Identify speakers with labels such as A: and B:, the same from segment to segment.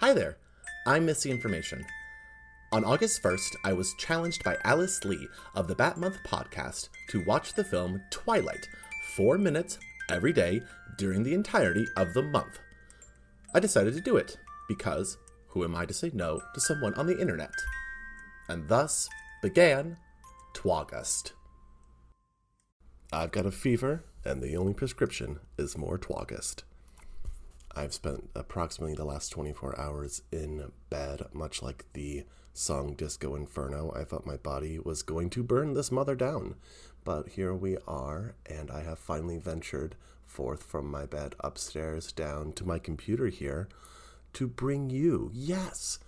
A: Hi there, I'm Missy Information. On August 1st, I was challenged by Alice Lee of the Bat Month podcast to watch the film Twilight, four minutes every day during the entirety of the month. I decided to do it because who am I to say no to someone on the internet? And thus began Twaugust. I've got a fever, and the only prescription is more Twaugust. I've spent approximately the last 24 hours in bed, much like the song Disco Inferno. I thought my body was going to burn this mother down. But here we are, and I have finally ventured forth from my bed upstairs down to my computer here to bring you, yes,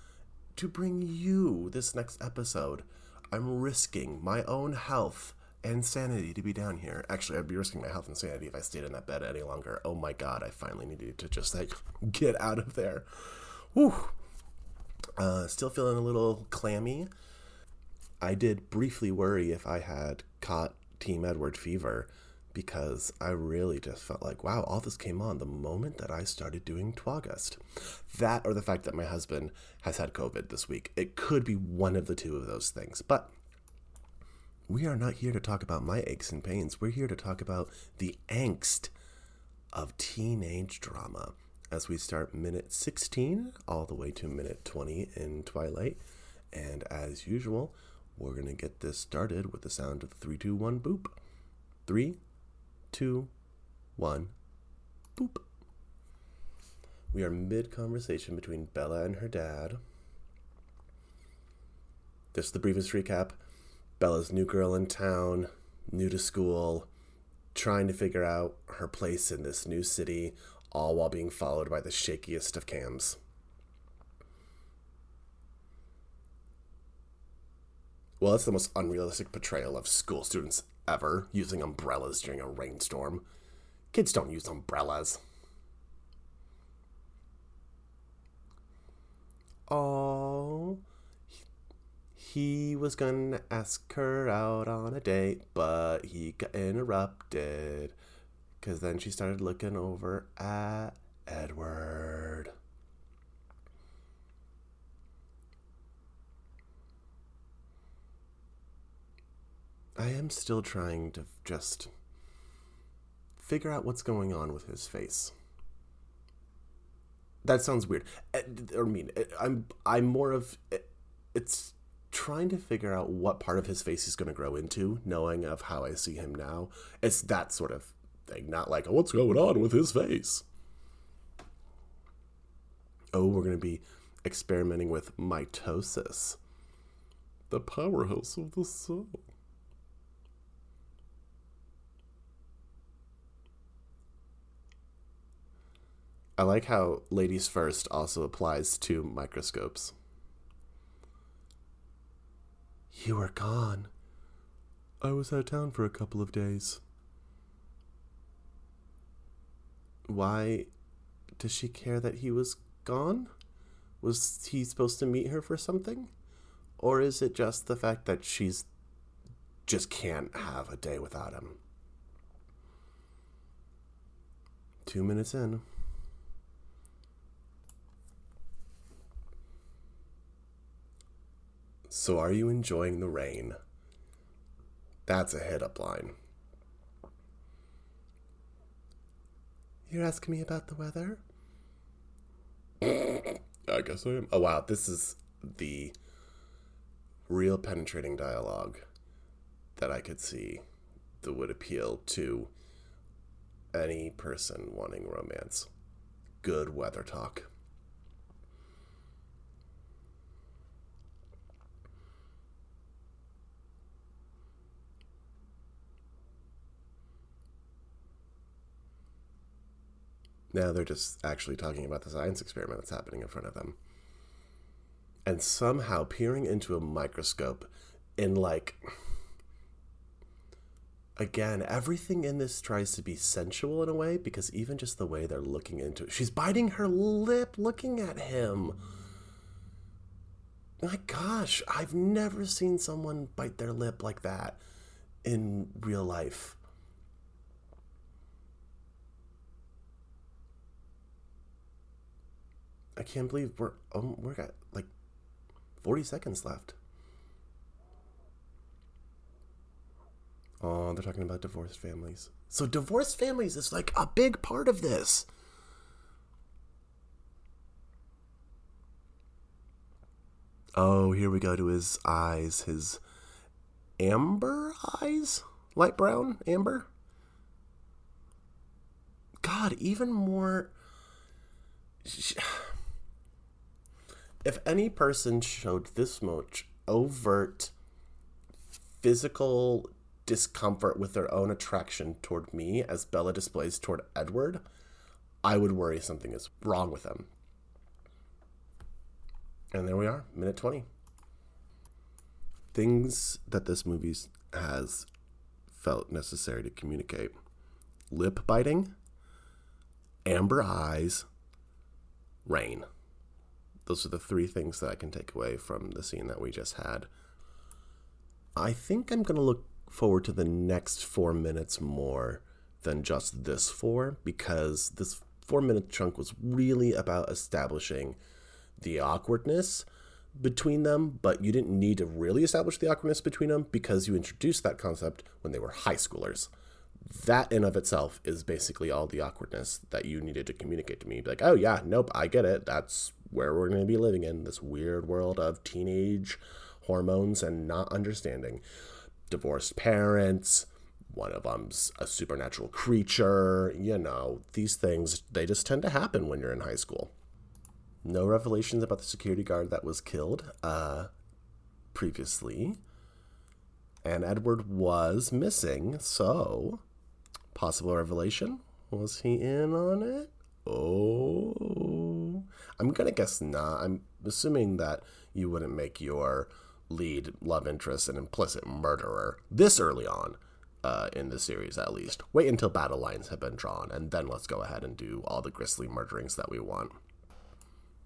A: to bring you this next episode. I'm risking my own health and sanity to be down here. Actually, I'd be risking my health and sanity if I stayed in that bed any longer. Oh my god, I finally needed to just like get out of there. Whew. Uh, still feeling a little clammy. I did briefly worry if I had caught Team Edward fever because I really just felt like, wow, all this came on the moment that I started doing Twaugust. That or the fact that my husband has had COVID this week. It could be one of the two of those things. But we are not here to talk about my aches and pains. We're here to talk about the angst of teenage drama as we start minute 16 all the way to minute 20 in Twilight. And as usual, we're going to get this started with the sound of 321 boop. 3 two, one, boop. We are mid conversation between Bella and her dad. This is the briefest recap. Bella's new girl in town, new to school, trying to figure out her place in this new city, all while being followed by the shakiest of cams. Well, that's the most unrealistic portrayal of school students ever using umbrellas during a rainstorm. Kids don't use umbrellas. Oh, he was gonna ask her out on a date, but he got interrupted. Because then she started looking over at Edward. I am still trying to just figure out what's going on with his face. That sounds weird. Eh, I mean, eh, I'm I'm more of eh, it's trying to figure out what part of his face he's going to grow into, knowing of how I see him now. It's that sort of thing, not like oh, what's going on with his face. Oh, we're going to be experimenting with mitosis, the powerhouse of the soul. I like how ladies first also applies to microscopes. You were gone. I was out of town for a couple of days. Why does she care that he was gone? Was he supposed to meet her for something? Or is it just the fact that she's just can't have a day without him? Two minutes in. So are you enjoying the rain? That's a hit up line. You're asking me about the weather? I guess I am. Oh, wow. This is the real penetrating dialogue that I could see that would appeal to any person wanting romance. Good weather talk. Now they're just actually talking about the science experiment that's happening in front of them. And somehow peering into a microscope in like again, everything in this tries to be sensual in a way because even just the way they're looking into it. She's biting her lip looking at him. My gosh, I've never seen someone bite their lip like that in real life. I can't believe we're um, we're got like 40 seconds left. Oh, they're talking about divorced families. So divorced families is like a big part of this. Oh, here we go to his eyes, his amber eyes? Light brown? Amber? God, even more. If any person showed this much overt physical discomfort with their own attraction toward me as Bella displays toward Edward, I would worry something is wrong with them. And there we are, minute 20. Things that this movie has felt necessary to communicate lip biting, amber eyes, rain. Those are the three things that I can take away from the scene that we just had. I think I'm going to look forward to the next four minutes more than just this four because this four minute chunk was really about establishing the awkwardness between them, but you didn't need to really establish the awkwardness between them because you introduced that concept when they were high schoolers. That in of itself is basically all the awkwardness that you needed to communicate to me. Like, oh yeah, nope, I get it. That's where we're going to be living in this weird world of teenage hormones and not understanding. Divorced parents, one of them's a supernatural creature, you know, these things, they just tend to happen when you're in high school. No revelations about the security guard that was killed uh, previously. And Edward was missing, so possible revelation. Was he in on it? Oh. I'm gonna guess not. I'm assuming that you wouldn't make your lead love interest an implicit murderer this early on uh, in the series, at least. Wait until battle lines have been drawn, and then let's go ahead and do all the grisly murderings that we want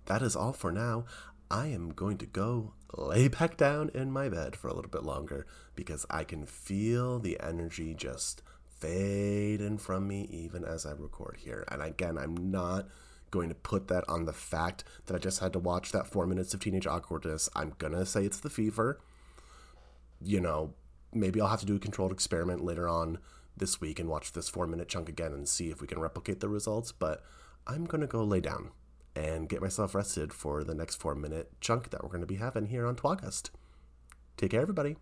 A: that is all for now. I am going to go lay back down in my bed for a little bit longer because I can feel the energy just fading from me even as I record here. And again, I'm not going to put that on the fact that I just had to watch that four minutes of teenage awkwardness. I'm gonna say it's the fever. You know, maybe I'll have to do a controlled experiment later on this week and watch this four minute chunk again and see if we can replicate the results. But I'm gonna go lay down and get myself rested for the next four minute chunk that we're to be having here on Twaugust. Take care, everybody.